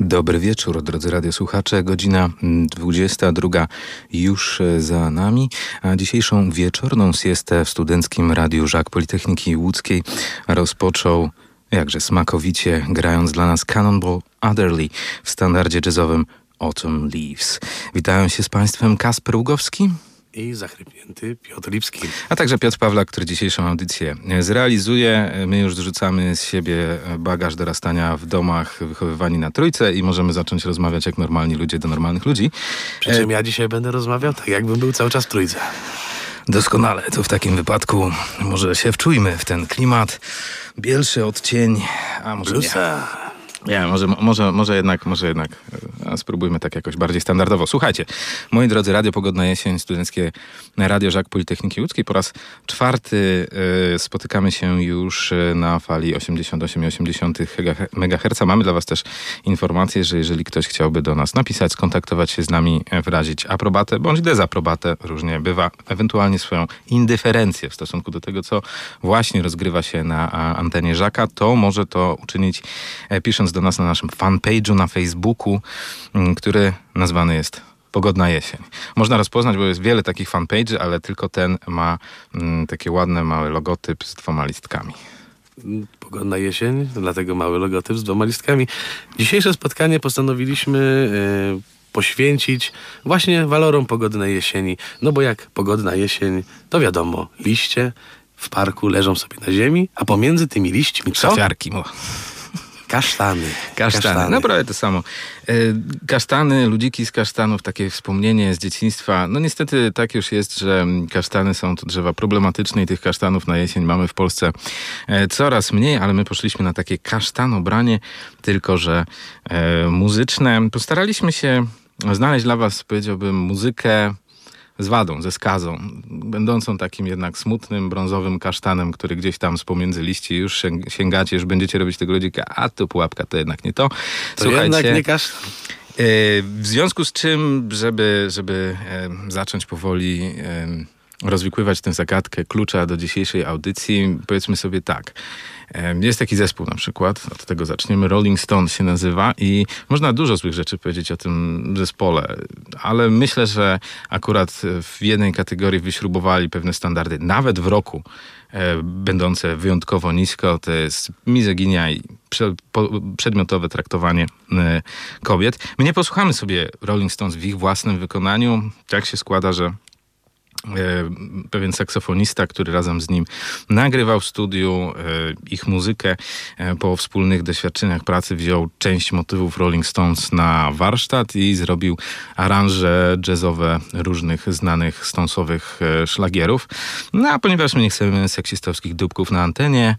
Dobry wieczór, drodzy radiosłuchacze. Godzina 22 już za nami, a dzisiejszą wieczorną siestę w studenckim Radiu Żak Politechniki Łódzkiej rozpoczął jakże smakowicie, grając dla nas Cannonball Adderley w standardzie jazzowym Autumn Leaves. Witają się z Państwem Kasper Ługowski i zachrypnięty Piotr Lipski. A także Piotr Pawlak, który dzisiejszą audycję zrealizuje. My już zrzucamy z siebie bagaż dorastania w domach, wychowywani na trójce i możemy zacząć rozmawiać jak normalni ludzie do normalnych ludzi. Przy czym e... ja dzisiaj będę rozmawiał tak, jakbym był cały czas w trójce. Doskonale, to w takim wypadku może się wczujmy w ten klimat. Bielszy odcień, a może Bluesa. nie. Nie, może, może, może jednak, może jednak spróbujmy tak jakoś bardziej standardowo. Słuchajcie, moi drodzy, Radio Pogodna Jesień, studenckie Radio Żak Politechniki Łódzkiej. Po raz czwarty y, spotykamy się już y, na fali 88,8 MHz. Mamy dla was też informację, że jeżeli ktoś chciałby do nas napisać, skontaktować się z nami, wyrazić aprobatę bądź dezaprobatę, różnie bywa, ewentualnie swoją indyferencję w stosunku do tego, co właśnie rozgrywa się na antenie Żaka, to może to uczynić e, pisząc do nas na naszym fanpage'u na Facebooku, mm, który nazwany jest Pogodna jesień. Można rozpoznać, bo jest wiele takich fanpage'y, ale tylko ten ma mm, takie ładne, mały logotyp z dwoma listkami. Pogodna jesień, dlatego mały logotyp z dwoma listkami. Dzisiejsze spotkanie postanowiliśmy y, poświęcić właśnie walorom pogodnej jesieni. No bo jak pogodna jesień, to wiadomo, liście w parku leżą sobie na ziemi, a pomiędzy tymi liśćmi co? Ksafiarki. Kasztany. Kasztany. Kasztany. No prawie to samo. E, kasztany, ludziki z kasztanów, takie wspomnienie z dzieciństwa. No niestety tak już jest, że kasztany są to drzewa problematyczne i tych kasztanów na jesień mamy w Polsce e, coraz mniej, ale my poszliśmy na takie kasztanobranie, tylko że e, muzyczne. Postaraliśmy się znaleźć dla was, powiedziałbym, muzykę z wadą, ze skazą, będącą takim jednak smutnym, brązowym kasztanem, który gdzieś tam z pomiędzy liści już sięgacie, już będziecie robić tego ludzika, a to pułapka to jednak nie to. To Słuchajcie, jednak nie kasztan. E, w związku z czym, żeby, żeby e, zacząć powoli e, rozwikływać tę zagadkę klucza do dzisiejszej audycji, powiedzmy sobie tak. Jest taki zespół na przykład, od tego zaczniemy, Rolling Stone się nazywa i można dużo złych rzeczy powiedzieć o tym zespole, ale myślę, że akurat w jednej kategorii wyśrubowali pewne standardy, nawet w roku e, będące wyjątkowo nisko, to jest mizoginia i przedmiotowe traktowanie e, kobiet. My nie posłuchamy sobie Rolling Stones w ich własnym wykonaniu. Tak się składa, że pewien saksofonista, który razem z nim nagrywał w studiu e, ich muzykę. E, po wspólnych doświadczeniach pracy wziął część motywów Rolling Stones na warsztat i zrobił aranże jazzowe różnych znanych Stonesowych szlagierów. No a ponieważ my nie chcemy seksistowskich dupków na antenie,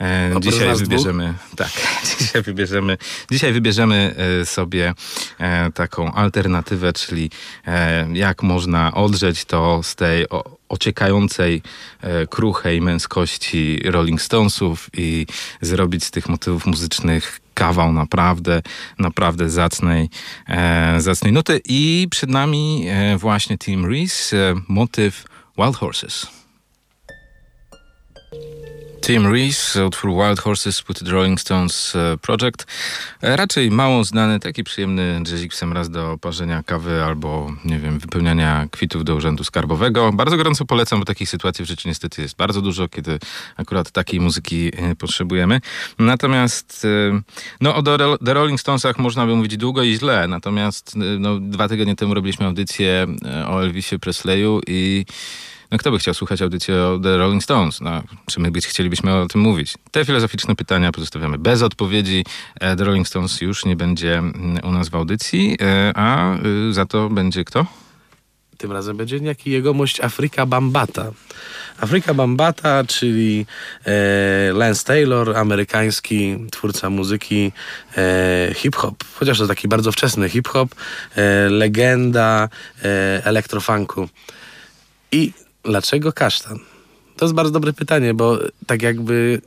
E, dzisiaj wybierzemy, tak, dzisiaj wybierzemy, dzisiaj wybierzemy e, sobie e, taką alternatywę, czyli jak można odrzeć to z tej ociekającej, kruchej męskości Rolling Stonesów i zrobić z tych motywów muzycznych kawał naprawdę, naprawdę zacnej, zacnej nuty. I przed nami właśnie Tim Reese, motyw Wild Horses. Tim Rees, utwór Wild Horses Put Rolling Stones e, Project. E, raczej mało znany, taki przyjemny jazzik w raz do parzenia kawy albo, nie wiem, wypełniania kwitów do urzędu skarbowego. Bardzo gorąco polecam, bo takich sytuacji w życiu niestety jest bardzo dużo, kiedy akurat takiej muzyki e, potrzebujemy. Natomiast no, o The Rolling Stonesach można by mówić długo i źle, natomiast no, dwa tygodnie temu robiliśmy audycję o Elvisie Presleyu i no kto by chciał słuchać audycji o The Rolling Stones? No, czy my być, chcielibyśmy o tym mówić? Te filozoficzne pytania pozostawiamy bez odpowiedzi. E, The Rolling Stones już nie będzie mm, u nas w audycji, e, a y, za to będzie kto? Tym razem będzie niejaki jegomość Afryka Bambata. Afryka Bambata, czyli e, Lance Taylor, amerykański twórca muzyki e, hip-hop, chociaż to taki bardzo wczesny hip-hop, e, legenda e, elektrofunku. I Dlaczego kasztan? To jest bardzo dobre pytanie, bo tak jakby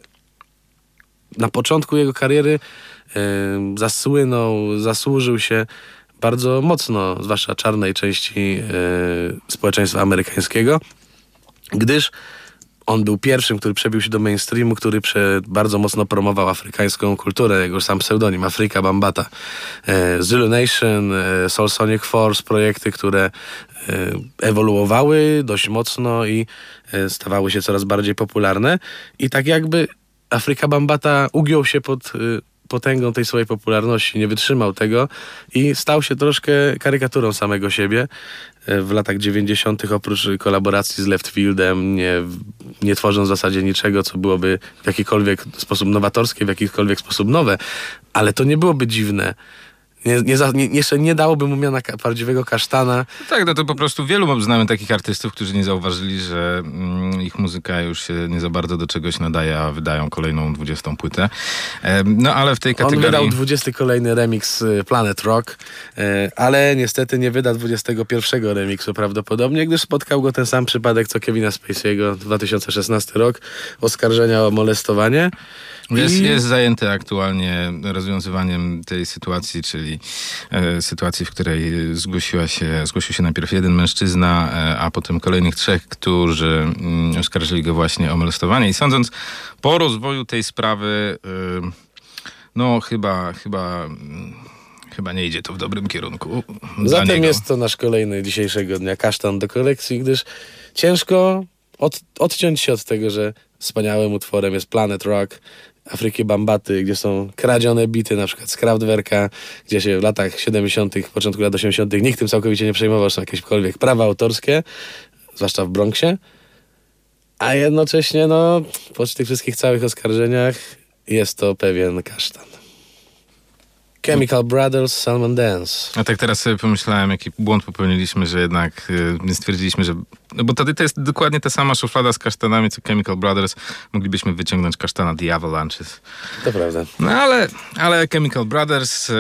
na początku jego kariery zasłynął, zasłużył się bardzo mocno, zwłaszcza czarnej części społeczeństwa amerykańskiego, gdyż on był pierwszym, który przebił się do mainstreamu, który prze, bardzo mocno promował afrykańską kulturę, jego sam pseudonim, Afryka Bambata. E, Zulu Nation, e, Soul Sonic Force, projekty, które e, ewoluowały dość mocno i e, stawały się coraz bardziej popularne. I tak jakby Afryka Bambata ugiął się pod e, potęgą tej swojej popularności, nie wytrzymał tego i stał się troszkę karykaturą samego siebie. E, w latach 90. oprócz kolaboracji z Leftfieldem, nie, nie tworząc w zasadzie niczego, co byłoby w jakikolwiek sposób nowatorskie, w jakikolwiek sposób nowe, ale to nie byłoby dziwne. Nie, nie, za, nie, jeszcze nie dałoby mu miana ka- prawdziwego kasztana. No tak, no to po prostu wielu znamy takich artystów, którzy nie zauważyli, że mm, ich muzyka już się nie za bardzo do czegoś nadaje, a wydają kolejną 20 płytę. E, no ale w tej On kategorii... wydał 20 kolejny remix y, Planet Rock, e, ale niestety nie wyda 21 remiksu prawdopodobnie, gdyż spotkał go ten sam przypadek co Kevina Spacey'ego 2016 rok, oskarżenia o molestowanie. Jest, jest zajęty aktualnie rozwiązywaniem tej sytuacji, czyli e, sytuacji, w której zgłosiła się, zgłosił się najpierw jeden mężczyzna, e, a potem kolejnych trzech, którzy mm, oskarżyli go właśnie o molestowanie. I sądząc po rozwoju tej sprawy, e, no chyba, chyba, mm, chyba nie idzie to w dobrym kierunku. Zatem niego. jest to nasz kolejny dzisiejszego dnia kasztan do kolekcji, gdyż ciężko od, odciąć się od tego, że wspaniałym utworem jest Planet Rock, Afryki Bambaty, gdzie są kradzione bity, na przykład z Kraftwerka, gdzie się w latach 70., początku lat 80. nikt tym całkowicie nie przejmował, są jakiekolwiek prawa autorskie, zwłaszcza w Bronxie. A jednocześnie, no, po tych wszystkich całych oskarżeniach jest to pewien kasztan. Chemical Brothers, Salmon Dance. A tak teraz sobie pomyślałem, jaki błąd popełniliśmy, że jednak y, stwierdziliśmy, że... No bo wtedy to jest dokładnie ta sama szuflada z kasztanami, co Chemical Brothers. Moglibyśmy wyciągnąć kasztana The Avalanches. To prawda. No ale, ale Chemical Brothers... Y,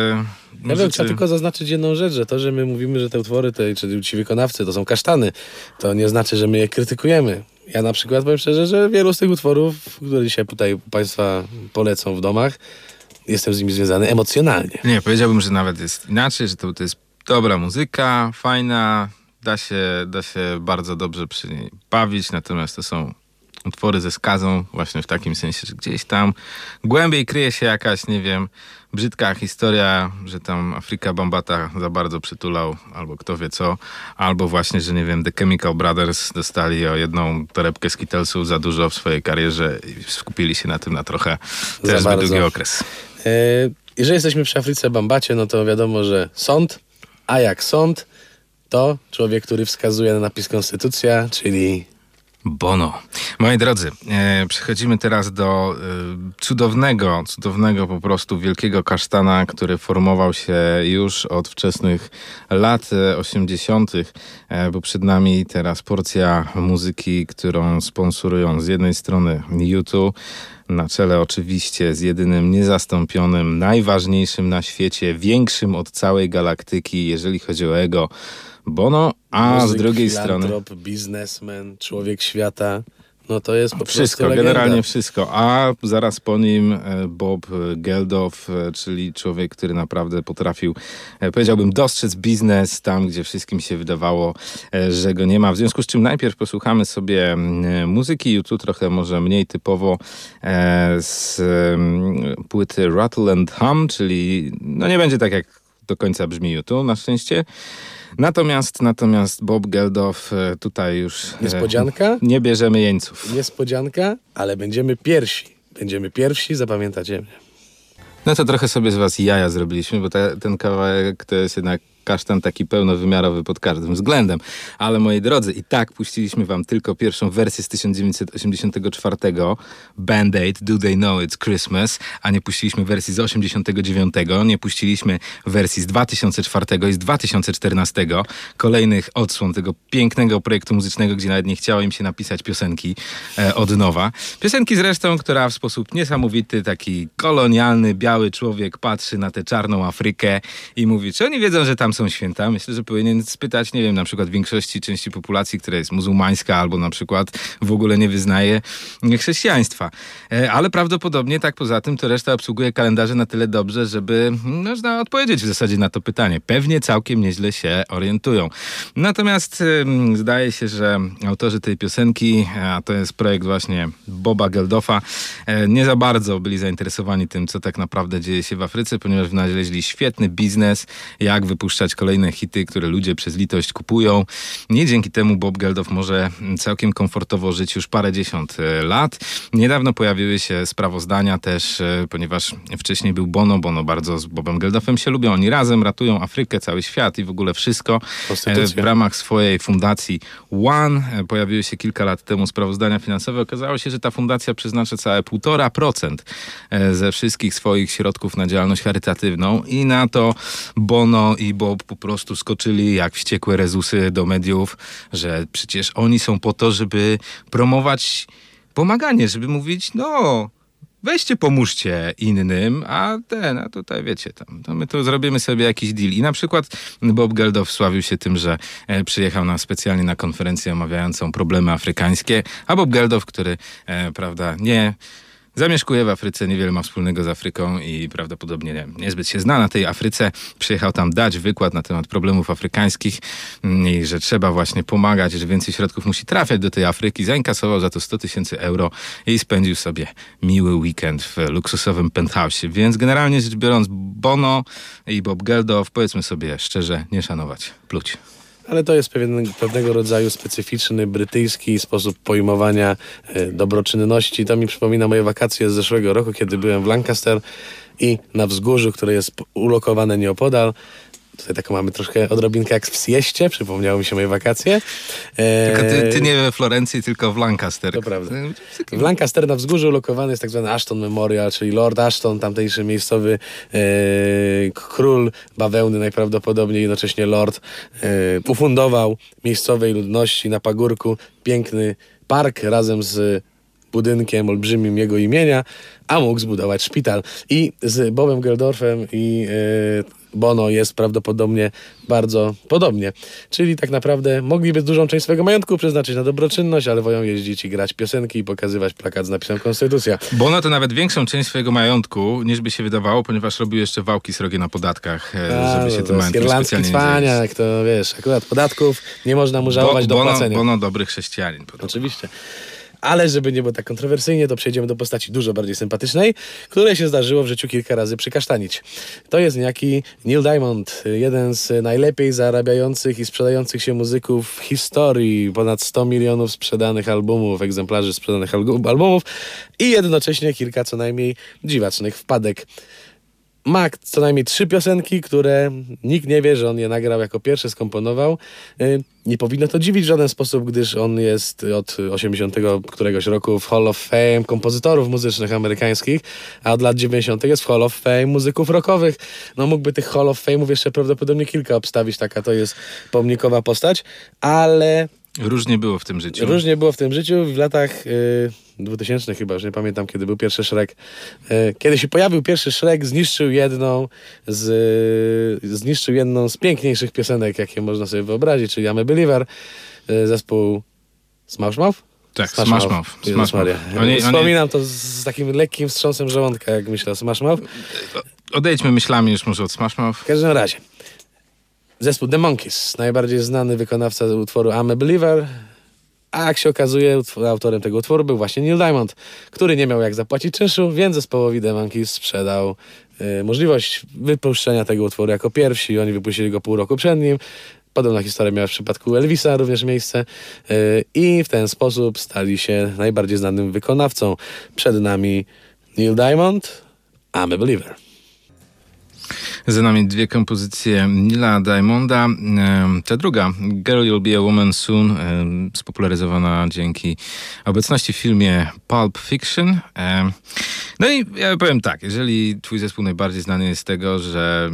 Ja tylko zaznaczyć jedną rzecz, że to, że my mówimy, że te utwory, te, czy ci wykonawcy to są kasztany, to nie znaczy, że my je krytykujemy. Ja na przykład powiem szczerze, że wielu z tych utworów, które dzisiaj tutaj Państwa polecą w domach, jestem z nimi związany emocjonalnie. Nie, powiedziałbym, że nawet jest inaczej, że to, to jest dobra muzyka, fajna, da się, da się bardzo dobrze przy niej bawić, natomiast to są utwory ze skazą, właśnie w takim sensie, że gdzieś tam głębiej kryje się jakaś, nie wiem, brzydka historia, że tam Afryka Bambata za bardzo przytulał, albo kto wie co, albo właśnie, że nie wiem, The Chemical Brothers dostali o jedną torebkę Skittlesów za dużo w swojej karierze i skupili się na tym na trochę też długi okres. E, jeżeli jesteśmy przy Afryce Bambacie, no to wiadomo, że sąd, a jak sąd, to człowiek, który wskazuje na napis Konstytucja, czyli Bono. Moi drodzy, e, przechodzimy teraz do e, cudownego, cudownego po prostu wielkiego kasztana, który formował się już od wczesnych lat e, 80., e, bo przed nami teraz porcja muzyki, którą sponsorują z jednej strony YouTube, na czele oczywiście z jedynym niezastąpionym, najważniejszym na świecie, większym od całej galaktyki, jeżeli chodzi o ego, Bono, a z muzyk, drugiej strony... biznesmen, człowiek świata. No to jest po Wszystko, generalnie wszystko. A zaraz po nim e, Bob Geldof, e, czyli człowiek, który naprawdę potrafił, e, powiedziałbym, dostrzec biznes tam, gdzie wszystkim się wydawało, że go nie ma. W związku z czym najpierw posłuchamy sobie muzyki YouTube, trochę może mniej typowo z płyty Rattle and Hum, czyli no nie będzie tak jak do końca brzmi YouTube, na szczęście. Natomiast, natomiast Bob Geldof e, tutaj już e, Niespodzianka? nie bierzemy jeńców. Niespodzianka, ale będziemy pierwsi. Będziemy pierwsi, zapamiętacie mnie. No to trochę sobie z was jaja zrobiliśmy, bo te, ten kawałek to jest jednak kasztan taki pełnowymiarowy pod każdym względem. Ale moi drodzy, i tak puściliśmy wam tylko pierwszą wersję z 1984, Band-Aid, Do They Know It's Christmas, a nie puściliśmy wersji z 89, nie puściliśmy wersji z 2004 i z 2014, kolejnych odsłon tego pięknego projektu muzycznego, gdzie nawet nie chciało im się napisać piosenki e, od nowa. Piosenki zresztą, która w sposób niesamowity, taki kolonialny, biały człowiek patrzy na tę czarną Afrykę i mówi, czy oni wiedzą, że tam są są święta? Myślę, że powinien spytać, nie wiem, na przykład większości części populacji, która jest muzułmańska albo na przykład w ogóle nie wyznaje chrześcijaństwa. E, ale prawdopodobnie tak poza tym to reszta obsługuje kalendarze na tyle dobrze, żeby można odpowiedzieć w zasadzie na to pytanie. Pewnie całkiem nieźle się orientują. Natomiast zdaje się, że autorzy tej piosenki, a to jest projekt właśnie Boba Geldofa, e, nie za bardzo byli zainteresowani tym, co tak naprawdę dzieje się w Afryce, ponieważ wynaleźli świetny biznes, jak wypuszczać kolejne hity, które ludzie przez litość kupują. Nie dzięki temu Bob Geldof może całkiem komfortowo żyć już parę dziesiąt e, lat. Niedawno pojawiły się sprawozdania też, e, ponieważ wcześniej był Bono. Bono bardzo z Bobem Geldofem się lubią. Oni razem ratują Afrykę, cały świat i w ogóle wszystko. W ramach swojej fundacji One pojawiły się kilka lat temu sprawozdania finansowe. Okazało się, że ta fundacja przeznacza całe 1,5% ze wszystkich swoich środków na działalność charytatywną i na to Bono i Bob po prostu skoczyli jak wściekłe rezusy do mediów, że przecież oni są po to, żeby promować pomaganie, żeby mówić, no weźcie, pomóżcie innym, a ten, a tutaj wiecie, tam, to my tu zrobimy sobie jakiś deal. I na przykład Bob Geldof sławił się tym, że e, przyjechał na specjalnie na konferencję omawiającą problemy afrykańskie, a Bob Geldof, który, e, prawda, nie Zamieszkuje w Afryce, niewiele ma wspólnego z Afryką i prawdopodobnie nie, niezbyt się zna na tej Afryce. Przyjechał tam dać wykład na temat problemów afrykańskich i że trzeba właśnie pomagać, że więcej środków musi trafiać do tej Afryki. Zainkasował za to 100 tysięcy euro i spędził sobie miły weekend w luksusowym penthouse. Więc generalnie rzecz biorąc, Bono i Bob Geldof, powiedzmy sobie szczerze, nie szanować, pluć ale to jest pewien, pewnego rodzaju specyficzny brytyjski sposób pojmowania e, dobroczynności. To mi przypomina moje wakacje z zeszłego roku, kiedy byłem w Lancaster i na wzgórzu, które jest ulokowane nieopodal, Tutaj taką mamy troszkę odrobinkę jak w Sieście, przypomniało mi się moje wakacje. E... Tylko ty, ty, nie we Florencji, tylko w Lancaster. To prawda. W Lancaster na wzgórzu ulokowany jest tak zwany Ashton Memorial, czyli Lord Ashton, tamtejszy miejscowy e, król bawełny najprawdopodobniej, jednocześnie lord, e, ufundował miejscowej ludności na pagórku piękny park razem z budynkiem olbrzymim jego imienia, a mógł zbudować szpital. I z Bobem Geldorfem i e, Bono jest prawdopodobnie bardzo podobnie. Czyli tak naprawdę mogliby dużą część swojego majątku przeznaczyć na dobroczynność, ale woją jeździć i grać piosenki i pokazywać plakat z napisem Konstytucja. Bono to nawet większą część swojego majątku niż by się wydawało, ponieważ robił jeszcze wałki srogie na podatkach, e, a, żeby się tym majątkiem specjalnie cwaniak, to wiesz, akurat podatków nie można mu żałować Bo, do płacenia. Bono dobry chrześcijanin. Podobno. Oczywiście. Ale żeby nie było tak kontrowersyjnie, to przejdziemy do postaci dużo bardziej sympatycznej, której się zdarzyło w życiu kilka razy przykasztanić. To jest niejaki Neil Diamond, jeden z najlepiej zarabiających i sprzedających się muzyków w historii. Ponad 100 milionów sprzedanych albumów, egzemplarzy sprzedanych albumów i jednocześnie kilka co najmniej dziwacznych wpadek ma co najmniej trzy piosenki, które nikt nie wie, że on je nagrał jako pierwszy, skomponował. Y, nie powinno to dziwić w żaden sposób, gdyż on jest od 80 któregoś roku w Hall of Fame kompozytorów muzycznych amerykańskich, a od lat 90 jest w Hall of Fame muzyków rockowych. No mógłby tych Hall of Fame'ów jeszcze prawdopodobnie kilka obstawić, taka to jest pomnikowa postać, ale Różnie było w tym życiu. Różnie było w tym życiu. W latach y, 2000 chyba, już nie pamiętam kiedy był pierwszy Shrek. Y, kiedy się pojawił pierwszy Shrek, zniszczył jedną z, y, zniszczył jedną z piękniejszych piosenek, jakie można sobie wyobrazić, czyli I'm a Believer. Y, zespół Smash Mouth? Tak, Smash, Smash Mouth. Smash Mouth. Oni, Wspominam to z takim lekkim wstrząsem żołądka, jak myślę o Smash Mouth. Odejdźmy myślami już może od Smash Mouth. W każdym razie. Zespół The Monkeys, najbardziej znany wykonawca utworu I'm a Believer, a jak się okazuje, autorem tego utworu był właśnie Neil Diamond, który nie miał jak zapłacić czynszu, więc zespołowi The Monkeys sprzedał y, możliwość wypuszczenia tego utworu jako pierwsi. Oni wypuścili go pół roku przed nim. Podobna historia miała w przypadku Elvisa również miejsce y, i w ten sposób stali się najbardziej znanym wykonawcą. Przed nami Neil Diamond, I'm a Believer. Za nami dwie kompozycje Nila Diamonda. Ta druga, Girl You'll Be a Woman Soon, spopularyzowana dzięki obecności w filmie Pulp Fiction. No i ja powiem tak, jeżeli twój zespół najbardziej znany jest z tego, że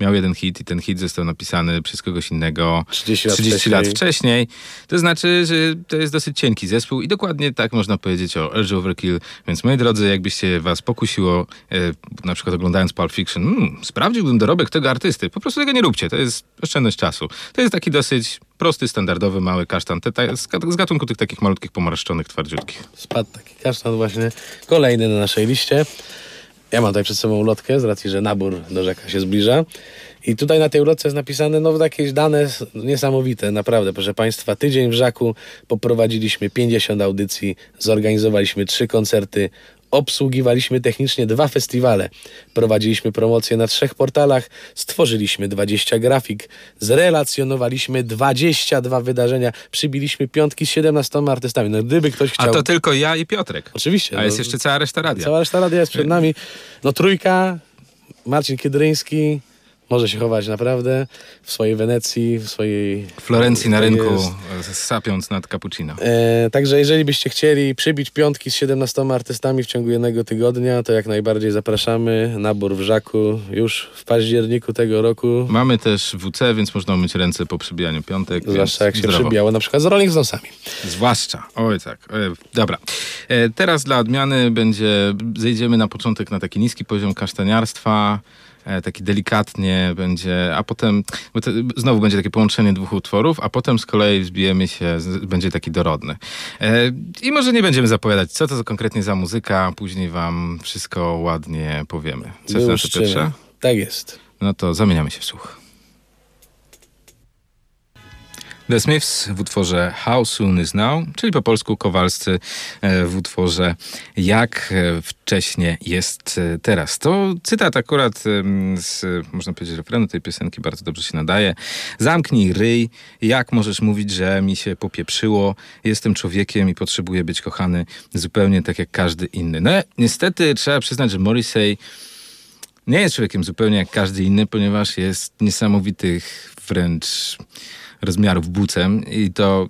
miał jeden hit i ten hit został napisany przez kogoś innego 30 lat 30 lat wcześniej. wcześniej. To znaczy, że to jest dosyć cienki zespół i dokładnie tak można powiedzieć o Urge Overkill. Więc moi drodzy, jakbyście was pokusiło, e, na przykład oglądając Pulp Fiction, mm, sprawdziłbym dorobek tego artysty. Po prostu tego nie róbcie, to jest oszczędność czasu. To jest taki dosyć prosty, standardowy, mały kasztan te, ta, z z gatunku tych takich malutkich, pomarszczonych, twardziutkich. Spadł taki kasztan właśnie. Kolejny na naszej liście. Ja mam tutaj przed sobą ulotkę z racji, że nabór do rzeka się zbliża. I tutaj na tej ulotce jest napisane no jakieś dane niesamowite, naprawdę, proszę Państwa. Tydzień w Żaku poprowadziliśmy 50 audycji, zorganizowaliśmy trzy koncerty, obsługiwaliśmy technicznie dwa festiwale, prowadziliśmy promocje na trzech portalach, stworzyliśmy 20 grafik, zrelacjonowaliśmy 22 wydarzenia, przybiliśmy piątki z 17 artystami. No gdyby ktoś A chciał... to tylko ja i Piotrek. Oczywiście. A jest no, jeszcze cała reszta radia. Cała reszta radia jest przed nami. No trójka, Marcin Kiedryński może się chować naprawdę w swojej Wenecji, w swojej... Florencji na rynku, jest. sapiąc nad cappuccino. E, także jeżeli byście chcieli przybić piątki z 17 artystami w ciągu jednego tygodnia, to jak najbardziej zapraszamy. Nabór w Żaku już w październiku tego roku. Mamy też WC, więc można umyć ręce po przybijaniu piątek. Zwłaszcza jak się zdrowo. przybijało na przykład z Rolling Stonesami. Zwłaszcza. Oj tak. E, dobra. E, teraz dla odmiany będzie, zejdziemy na początek na taki niski poziom kasztaniarstwa, taki delikatnie będzie, a potem, to, znowu będzie takie połączenie dwóch utworów, a potem z kolei wzbijemy się, będzie taki dorodny. E, I może nie będziemy zapowiadać, co to za konkretnie za muzyka, później wam wszystko ładnie powiemy. Co to, Wyłuszczymy. Piotrze? Tak jest. No to zamieniamy się w słuch. The Smiths w utworze How Soon Is Now, czyli po polsku Kowalscy e, w utworze Jak e, wcześnie jest e, teraz. To cytat akurat z, można powiedzieć, refrenu tej piosenki bardzo dobrze się nadaje. Zamknij ryj, jak możesz mówić, że mi się popieprzyło, jestem człowiekiem i potrzebuję być kochany zupełnie tak jak każdy inny. No niestety trzeba przyznać, że Morrissey nie jest człowiekiem zupełnie jak każdy inny, ponieważ jest niesamowitych wręcz rozmiarów bucem i to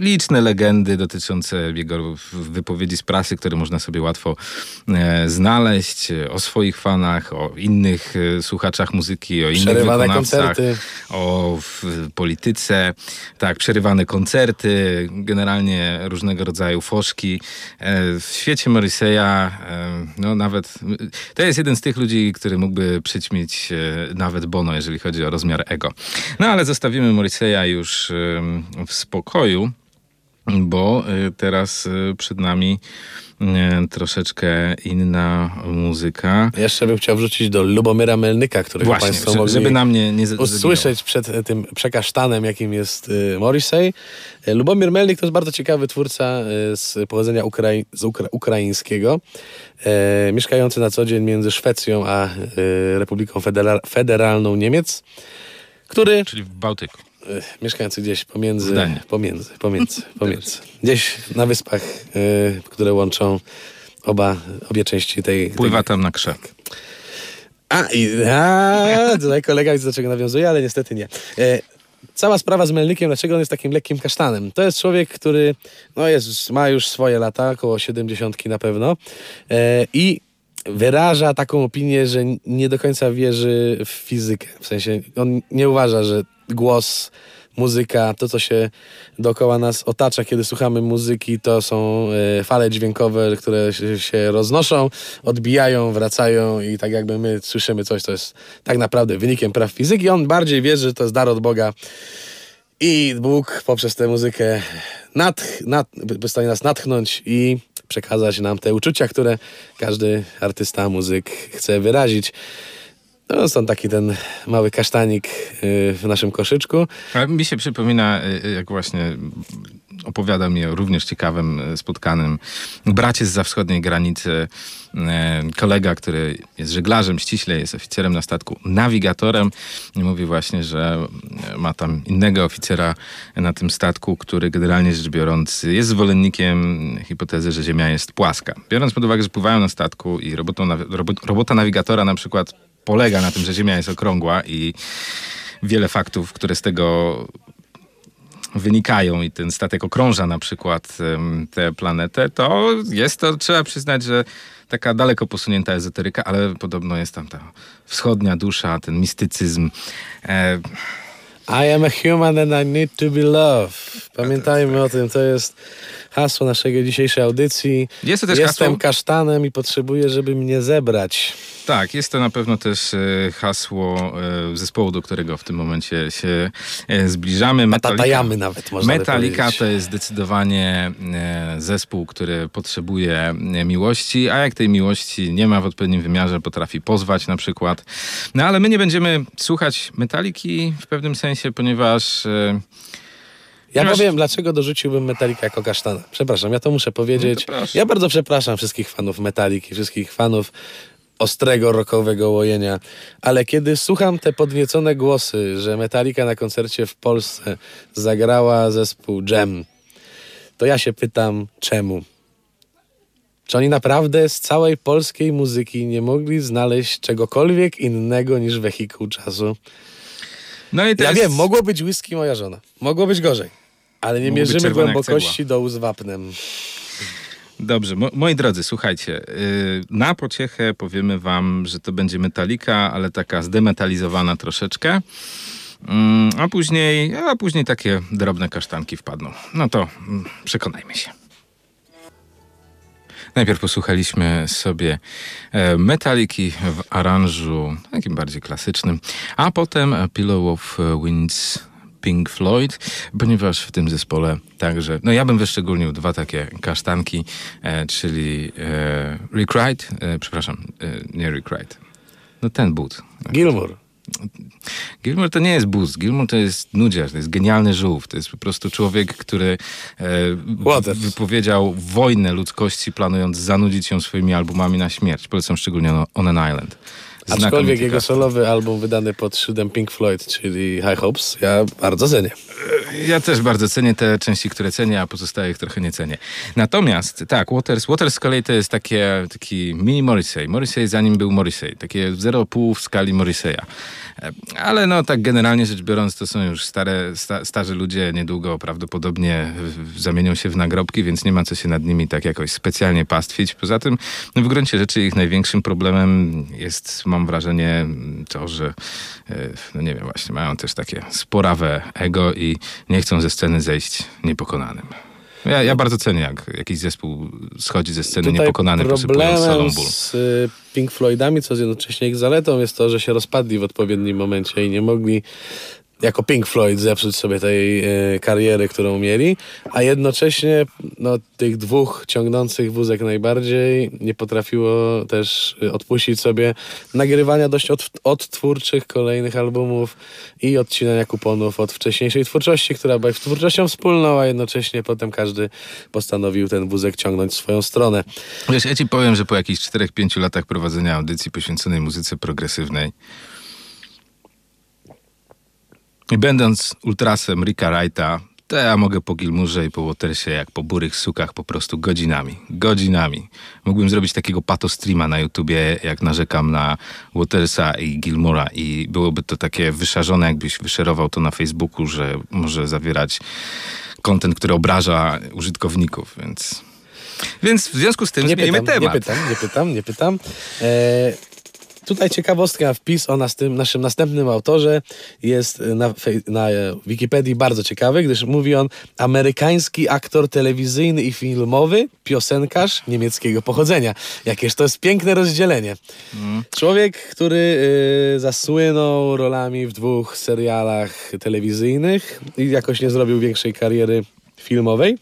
liczne legendy dotyczące jego wypowiedzi z prasy, które można sobie łatwo e, znaleźć e, o swoich fanach, o innych e, słuchaczach muzyki, o innych Przerywane wykonawcach, koncerty. o w, polityce, tak, przerywane koncerty, generalnie różnego rodzaju foszki. W świecie Morriseya, no nawet, to jest jeden z tych ludzi, który mógłby przyćmić nawet Bono, jeżeli chodzi o rozmiar ego. No ale zostawimy Morriseya już w spokoju, bo e, teraz e, przed nami e, troszeczkę inna muzyka. Jeszcze bym chciał wrzucić do Lubomyra Melnyka, którego Właśnie, Państwo mogli żeby na mnie nie usłyszeć przed e, tym przekasztanem, jakim jest y, Morrissey. E, Lubomir Melnik to jest bardzo ciekawy twórca e, z pochodzenia ukrai z ukra ukraińskiego, e, mieszkający na co dzień między Szwecją a e, Republiką Federa Federalną Niemiec, który Czyli w Bałtyku. E, mieszkający gdzieś pomiędzy, pomiędzy, pomiędzy, pomiędzy, gdzieś na wyspach, e, które łączą oba, obie części tej... Pływa tej, tam na krzak. a, i, a, tutaj kolega widzę, do czego nawiązuje, ale niestety nie. E, cała sprawa z Melnikiem, dlaczego on jest takim lekkim kasztanem? To jest człowiek, który no jest, ma już swoje lata, około 70 na pewno e, i wyraża taką opinię, że nie do końca wierzy w fizykę. W sensie on nie uważa, że głos, muzyka, to co się dookoła nas otacza, kiedy słuchamy muzyki, to są e, fale dźwiękowe, które się, roznoszą, odbijają, wracają i tak jakby my słyszymy coś, co jest tak naprawdę wynikiem praw fizyki. On bardziej wierzy, że to jest dar od Boga i Bóg poprzez tę muzykę natch, nat, stanie nas natchnąć i przekazać nam te uczucia, które każdy artysta, muzyk chce wyrazić. No, stąd taki ten mały kasztanik y, w naszym koszyczku. A mi się przypomina, y, jak właśnie opowiada mi o również ciekawym y, spotkanym bracie z wschodniej granicy, y, kolega, który jest żeglarzem ściśle, jest oficerem na statku, nawigatorem i mówi właśnie, że y, ma tam innego oficera na tym statku, który generalnie rzecz biorąc jest zwolennikiem hipotezy, że Ziemia jest płaska. Biorąc pod uwagę, że pływają na statku i robotą, robota nawigatora na przykład polega na tym, że Ziemia jest okrągła i wiele faktów, które z tego wynikają i ten statek okrąża na przykład tę planetę, to jest to, trzeba przyznać, że taka daleko posunięta ezoteryka, ale podobno jest tam ta wschodnia dusza, ten mistycyzm. E, I am a human and I need to be loved. Pamiętajmy o tym, to jest hasło naszej dzisiejszej audycji. Jest to też Jestem hasło- kasztanem i potrzebuję, żeby mnie zebrać. Tak, jest to na pewno też e, hasło e, zespołu, do którego w tym momencie się e, zbliżamy. Metallica- Tatajamy nawet, można Metallica to jest zdecydowanie zespół, który potrzebuje miłości, a jak tej miłości nie ma w odpowiednim wymiarze, potrafi pozwać na przykład. No ale my nie będziemy słuchać Metaliki w pewnym sensie, ponieważ e, Ja Masz- powiem, dlaczego dorzuciłbym Metallica jako kasztana. Przepraszam, ja to muszę powiedzieć. No to ja bardzo przepraszam wszystkich fanów Metalliki, wszystkich fanów ostrego, rockowego łojenia, ale kiedy słucham te podniecone głosy, że Metallica na koncercie w Polsce zagrała zespół Jam, to ja się pytam, czemu? Czy oni naprawdę z całej polskiej muzyki nie mogli znaleźć czegokolwiek innego niż wehikuł czasu? No i to Ja wiem, mogło być whisky moja żona. Mogło być gorzej. Ale nie Mogło być mierzymy głębokości dołu z wapnem. Dobrze, mo, moi drodzy, słuchajcie, y, na pociechę powiemy wam, że to będzie metalika, ale taka zdemetalizowana troszeczkę. Mm, A później, a później takie drobne kasztanki wpadną. No to mm, przekonajmy się. Najpierw posłuchaliśmy sobie e, metaliki w aranżu takim bardziej klasycznym, a potem Pillow of Winds Pink Floyd, ponieważ w tym zespole także, no ja bym wyszczególnił dwa takie kasztanki, e, czyli e, Rick Wright, e, przepraszam, e, nie Rick Wright, no ten but. Gilmour. Gilmour to nie jest boost, Gilmour to jest nudziarz, to jest genialny żółw, to jest po prostu człowiek, który e, Waters. wypowiedział wojnę ludzkości, planując zanudzić ją swoimi albumami na śmierć. Polecam szczególnie On an Island. Aczkolwiek jego solowy album wydany pod szyldem Pink Floyd, czyli High Hopes, ja bardzo cenię. Ja też bardzo cenię te części, które cenię, a pozostałych trochę nie cenię. Natomiast tak, Waters, Waters z kolei to jest takie, taki mini Morrissey. Morrissey zanim był Morrissey, takie 0,5 w skali Morrisseya. E, Ale no tak generalnie rzecz biorąc, to są już stare, sta, starzy ludzie, niedługo prawdopodobnie zamienią się w nagrobki, więc nie ma co się nad nimi tak jakoś specjalnie pastwić. Poza tym no w gruncie rzeczy ich największym problemem jest, mam wrażenie, to, że e, no nie wiem, właśnie mają też takie sporawe ego i nie chcą ze sceny zejść niepokonanym. Ja, ja bardzo cenię, jak jakiś zespół schodzi ze sceny niepokonany, posypując problemem ból. z y, Pink Floydami, co jest jednocześnie ich zaletą, jest to, że się rozpadli w odpowiednim momencie i nie mogli jako Pink Floyd zepsuć sobie tej y, kariery, którą mieli, a jednocześnie no, tych dwóch ciągnących wózek najbardziej nie potrafiło też odpuścić sobie nagrywania dość od, odtwórczych kolejnych albumów i odcinania kuponów od wcześniejszej twórczości, która była twórczością wspólną, a jednocześnie potem każdy postanowił ten wózek ciągnąć w swoją stronę. Wiesz, ja ci powiem, że po jakichś 4-5 latach prowadzenia audycji poświęconej muzyce progresywnej i będąc ultrasem Ricka Wrighta, to ja mogę po Gilmurze i po Watersie, jak po burych sukach, po prostu godzinami. Godzinami. Mógłbym zrobić takiego pato streama na YouTubie, jak narzekam na Watersa i Gilmura i byłoby to takie wyszarzone, jakbyś wyszerował to na Facebooku, że może zawierać kontent, który obraża użytkowników, więc... Więc w związku z tym Nie zmienimy pytam, temat. nie pytam, nie pytam, nie pytam. E, tutaj ciekawostka, wpis o nas, tym, naszym następnym autorze jest na, fej- na e, Wikipedii bardzo ciekawy, gdyż mówi on amerykański aktor telewizyjny i filmowy, piosenkarz niemieckiego pochodzenia. Jakież to jest piękne rozdzielenie. Człowiek, który y, zasłynął rolami w dwóch serialach telewizyjnych i jakoś nie zrobił większej kariery filmowej.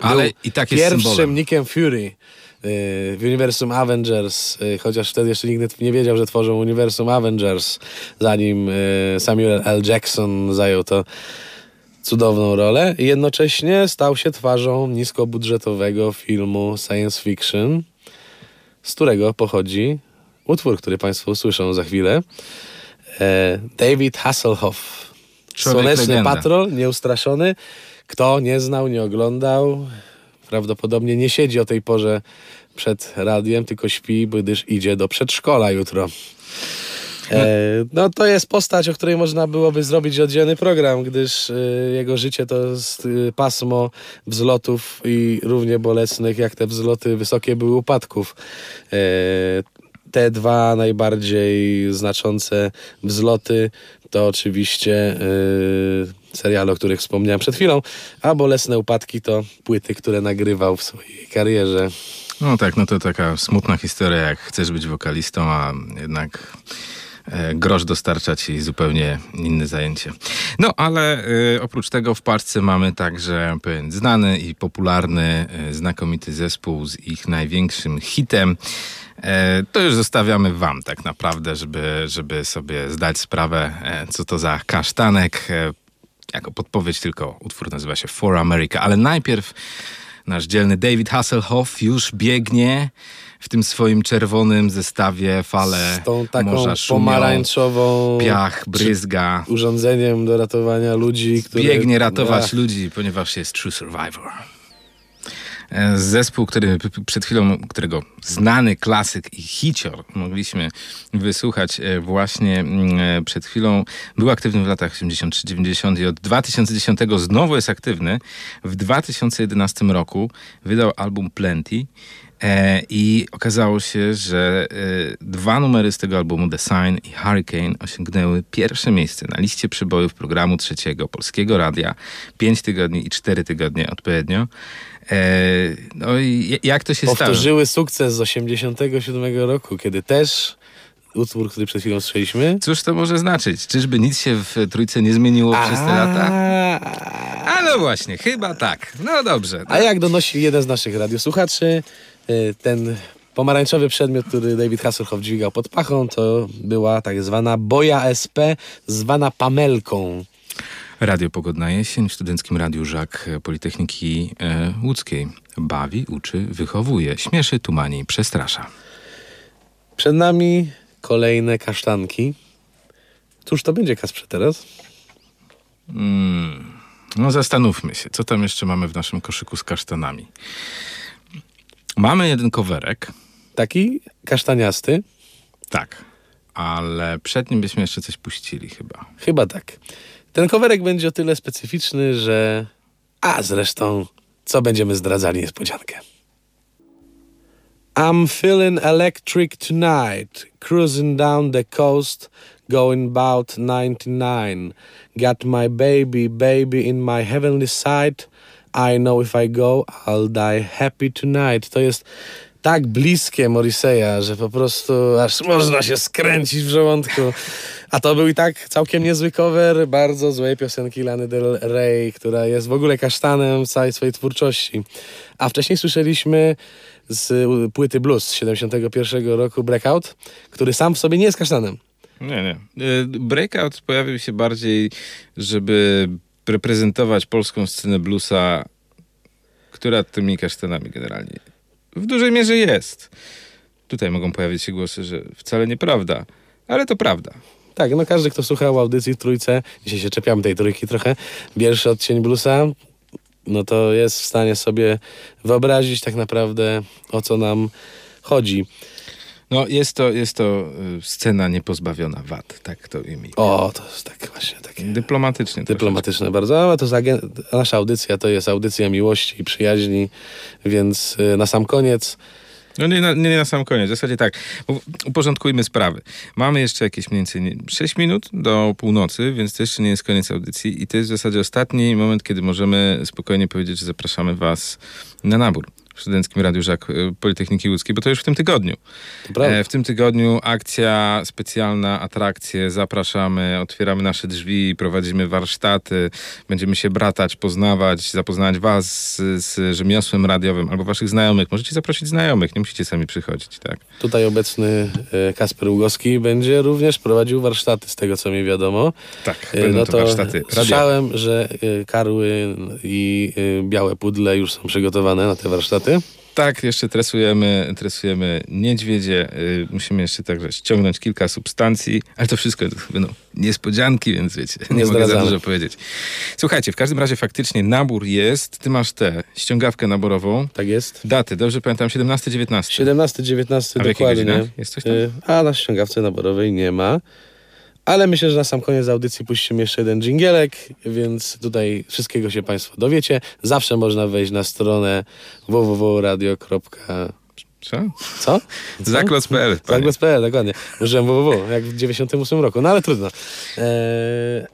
Ale Był i tak jest pierwszym symbolem. Nickiem Fury y, w uniwersum Avengers, y, chociaż wtedy jeszcze nikt nie wiedział, że tworzą uniwersum Avengers, zanim y, Samuel L. Jackson zajął to cudowną rolę i jednocześnie stał się twarzą niskobudżetowego filmu science fiction, z którego pochodzi utwór, który Państwo usłyszą za chwilę. E, David Hasselhoff. Człowiek Słoneczny legenda. Patrol, nieustraszony. Kto nie znał, nie oglądał, prawdopodobnie nie siedzi o tej porze przed radiem, tylko śpi, gdyż idzie do przedszkola jutro. E, no to jest postać, o której można byłoby zrobić oddzielny program, gdyż e, jego życie to jest e, pasmo wzlotów i równie bolesnych jak te wzloty wysokie były upadków. E, te dwa najbardziej znaczące wzloty to oczywiście yy, seriale, o których wspomniałem przed chwilą, a bolesne upadki to płyty, które nagrywał w swojej karierze. No tak, no to taka smutna historia, jak chcesz być wokalistą, a jednak e, grosz dostarcza ci zupełnie inne zajęcie. No ale y, oprócz tego w paczce mamy także pewien znany i popularny, y, znakomity zespół z ich największym hitem. E, to już zostawiamy wam tak naprawdę, żeby, żeby sobie zdać sprawę, e, co to za kasztanek. E, jako podpowiedź tylko utwór nazywa się For America, ale najpierw nasz dzielny David Hasselhoff już biegnie w tym swoim czerwonym zestawie fale Z tą taką morza szumią, pomarańczową piach, bryzga. urządzeniem do ratowania ludzi. Biegnie ratować Ach, ludzi, ponieważ jest True Survivor. Zespół, który przed chwilą, którego znany klasyk i hicior mogliśmy wysłuchać e, właśnie mm, e, przed chwilą, był aktywny w latach 83-90 i od 2010 znowu jest aktywny. W 2011 roku wydał album Plenty. E, I okazało się, że e, dwa numery z tego albumu, The Sign i Hurricane, osiągnęły pierwsze miejsce na liście przebojów programu trzeciego Polskiego Radia. Pięć tygodni i cztery tygodnie odpowiednio. E, no i jak to się stało? Powtórzyły sukces z 87 roku, kiedy też utwór, który przed chwilą słyszeliśmy... Cóż to może znaczyć? Czyżby nic się w trójce nie zmieniło przez te lata? A, no właśnie, chyba tak. No dobrze. A jak donosi jeden z naszych radiosłuchaczy, ten pomarańczowy przedmiot, który David Hasselhoff dźwigał pod pachą, to była tak zwana boja SP, zwana pamelką. Radio Pogodna Jesień w Studenckim Radiu Żak Politechniki e, Łódzkiej. Bawi, uczy, wychowuje, śmieszy, tumani, przestrasza. Przed nami kolejne kasztanki. Cóż to będzie, Kasprze, teraz? Mm, no zastanówmy się, co tam jeszcze mamy w naszym koszyku z kasztanami. Mamy jeden kowerek, Taki kasztaniasty? tak, ale przed nim byśmy jeszcze coś puścili chyba. Chyba tak. Ten coverek będzie o tyle specyficzny, że... A zresztą, co będziemy zdradzali niespodziankę. I'm feeling electric tonight, cruising down the coast, going about 99. Got my baby, baby in my heavenly sight. I know if I go, I'll die happy tonight. To jest tak bliskie Morriseya, że po prostu aż można się skręcić w żołądku. A to był i tak całkiem niezły cover bardzo złej piosenki Lany Del Rey, która jest w ogóle kasztanem całej swojej twórczości. A wcześniej słyszeliśmy z płyty blues z 71 roku Breakout, który sam w sobie nie jest kasztanem. Nie, nie. E, Breakout pojawił się bardziej, żeby reprezentować polską scenę bluesa, która tymi kasztanami generalnie w dużej mierze jest. Tutaj mogą pojawić się głosy, że wcale nieprawda, ale to prawda. Tak, no każdy, kto słuchał audycji w Trójce, dzisiaj się czepiamy tej trójki trochę, pierwszy odcień bluesa, no to jest w stanie sobie wyobrazić tak naprawdę o co nam chodzi. No jest to, jest to y, scena niepozbawiona wad, tak to imię. O, to jest tak właśnie takie Dyplomatycznie. dyplomatyczne bardzo, ale to jest agen- nasza audycja to jest audycja miłości i przyjaźni, więc y, na sam koniec No nie na, nie na sam koniec. W zasadzie tak. Uporządkujmy sprawy. Mamy jeszcze jakieś mniej więcej nie- 6 minut do północy, więc to jeszcze nie jest koniec audycji. I to jest w zasadzie ostatni moment, kiedy możemy spokojnie powiedzieć, że zapraszamy Was na nabór w Studenckim Radiu Żak y, Politechniki Łódzkiej, bo to już w tym tygodniu. E, W tym tygodniu akcja specjalna, atrakcje. Zapraszamy, otwieramy nasze drzwi, prowadzimy warsztaty. Będziemy się bratać, poznawać, zapoznać Was z, z rzemiosłem radiowym albo Waszych znajomych. Możecie zaprosić znajomych, nie musicie sami przychodzić, tak? Tutaj obecny e, Kasper Ługowski będzie również prowadził warsztaty z tego co mi wiadomo. Tak, E, będą No to, to warsztaty radiowe. słyszałem, że e, karły i białe pudle już są przygotowane na te warsztaty. Tak, jeszcze tresujemy, tresujemy niedźwiedzie. Y, musimy jeszcze także ściągnąć kilka substancji, ale to wszystko to będą niespodzianki, więc wiecie, nie, Nie mogę za dużo powiedzieć. Słuchajcie, w każdym razie faktycznie nabór jest. Ty masz tę ściągawkę naborową. Tak jest. Daty, dobrze pamiętam, 17-19. 17, 19 A w jakich dokładnie. godzinach? Jest coś tam? Y, A na ściągawce naborowej nie ma. Ale myślę, że na sam koniec audycji puścimy jeszcze jeden dżingielek, więc tutaj wszystkiego się Państwo dowiecie. Zawsze można wejść na stronę www.radio. Co? Co? Zaklos.pl. panie. Zaglos.pl, dokładnie. Użyłem www, jak w 98 roku, no ale trudno. Eee,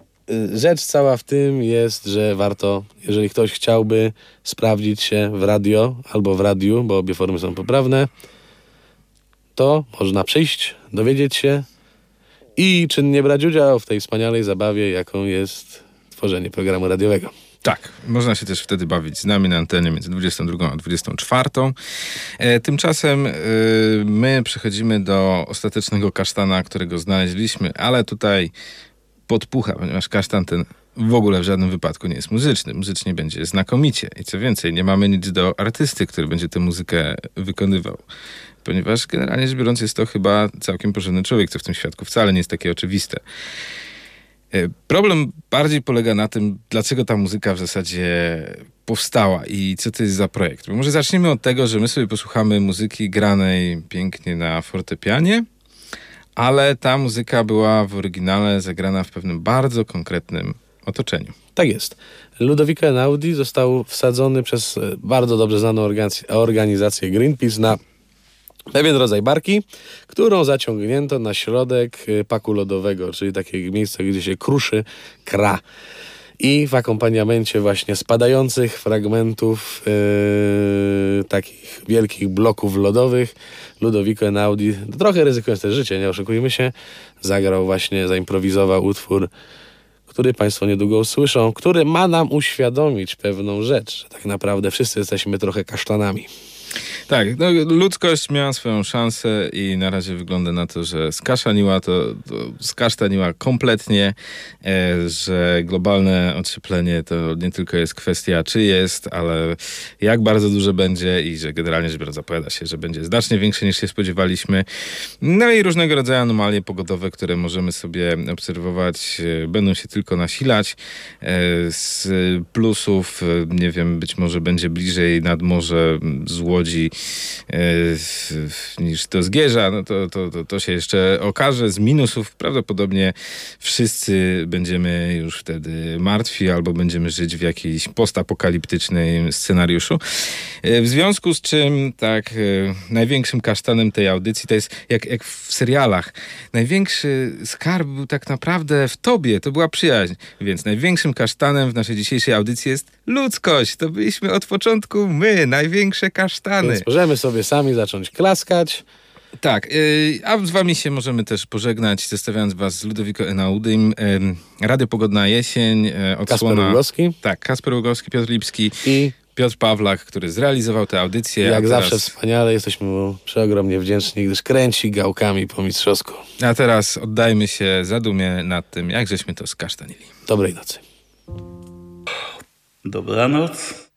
rzecz cała w tym jest, że warto, jeżeli ktoś chciałby sprawdzić się w radio albo w radiu, bo obie formy są poprawne, to można przyjść, dowiedzieć się i czynnie brać udział w tej wspaniałej zabawie, jaką jest tworzenie programu radiowego. Tak, można się też wtedy bawić z nami na antenie między 22 a 24. E, tymczasem e, my przechodzimy do ostatecznego kasztana, którego znaleźliśmy, ale tutaj podpucha, ponieważ kasztan ten w ogóle w żadnym wypadku nie jest muzyczny. Muzycznie będzie znakomicie. I co więcej, nie mamy nic do artysty, który będzie tę muzykę wykonywał. Ponieważ generalnie rzecz biorąc jest to chyba całkiem porządny człowiek, co w tym świadku wcale nie jest takie oczywiste. E, Problem bardziej polega na tym, dlaczego ta muzyka w zasadzie powstała i co to jest za projekt. Bo może zacznijmy od tego, że my sobie posłuchamy muzyki granej pięknie na fortepianie, ale ta muzyka była w oryginale zagrana w pewnym bardzo konkretnym otoczeniu. Tak jest. Ludovico Einaudi został wsadzony przez e, bardzo dobrze znaną organiz- organizację Greenpeace na pewien rodzaj barki, którą zaciągnięto na środek e, paku lodowego, czyli takiego miejsca, gdzie się kruszy kra. I w akompaniamencie właśnie spadających fragmentów e, takich wielkich bloków lodowych Ludovico Einaudi, trochę ryzykując też życie, nie oszukujmy się, zagrał właśnie, zaimprowizował utwór który Państwo niedługo usłyszą, który ma nam uświadomić pewną rzecz, że tak naprawdę wszyscy jesteśmy trochę kasztanami. Tak, no, ludzkość miała swoją szansę i na razie wygląda na to, że skaszaniła to, to skasztaniła kompletnie, e, że globalne ocieplenie to nie tylko jest kwestia czy jest, ale jak bardzo duże będzie i że generalnie rzecz biorąc zapowiada się, że będzie znacznie większe niż się spodziewaliśmy. No i różnego rodzaju anomalie pogodowe, które możemy sobie obserwować, e, będą się tylko nasilać. E, z plusów, e, nie wiem, być może będzie bliżej nad morze z Łodzi niż do Zgierza, no to, to, to, to się jeszcze okaże. Z minusów prawdopodobnie wszyscy będziemy już wtedy martwi albo będziemy żyć w jakiejś postapokaliptycznym scenariuszu. E, W związku z czym tak e, największym kasztanem tej audycji to jest jak, jak w serialach. Największy skarb był tak naprawdę w tobie, to była przyjaźń. Więc największym kasztanem w naszej dzisiejszej audycji jest ludzkość. To byliśmy od początku my, największe kasztany. Możemy sobie sami zacząć klaskać. Tak, yy, a z wami się możemy też pożegnać, zostawiając was z Ludowico Enaudym. Radio Pogodna Jesień, Kasper odsłona... Ługowski Tak, Kasper Ługowski, Piotr Lipski, i Piotr Pawlak, który zrealizował tę audycję. jak a zawsze teraz, wspaniale, jesteśmy mu przeogromnie wdzięczni, gdyż kręci gałkami po mistrzowsku. A teraz oddajmy się zadumie nad tym, jak żeśmy to skasztanili. Dobrej nocy. Dobranoc.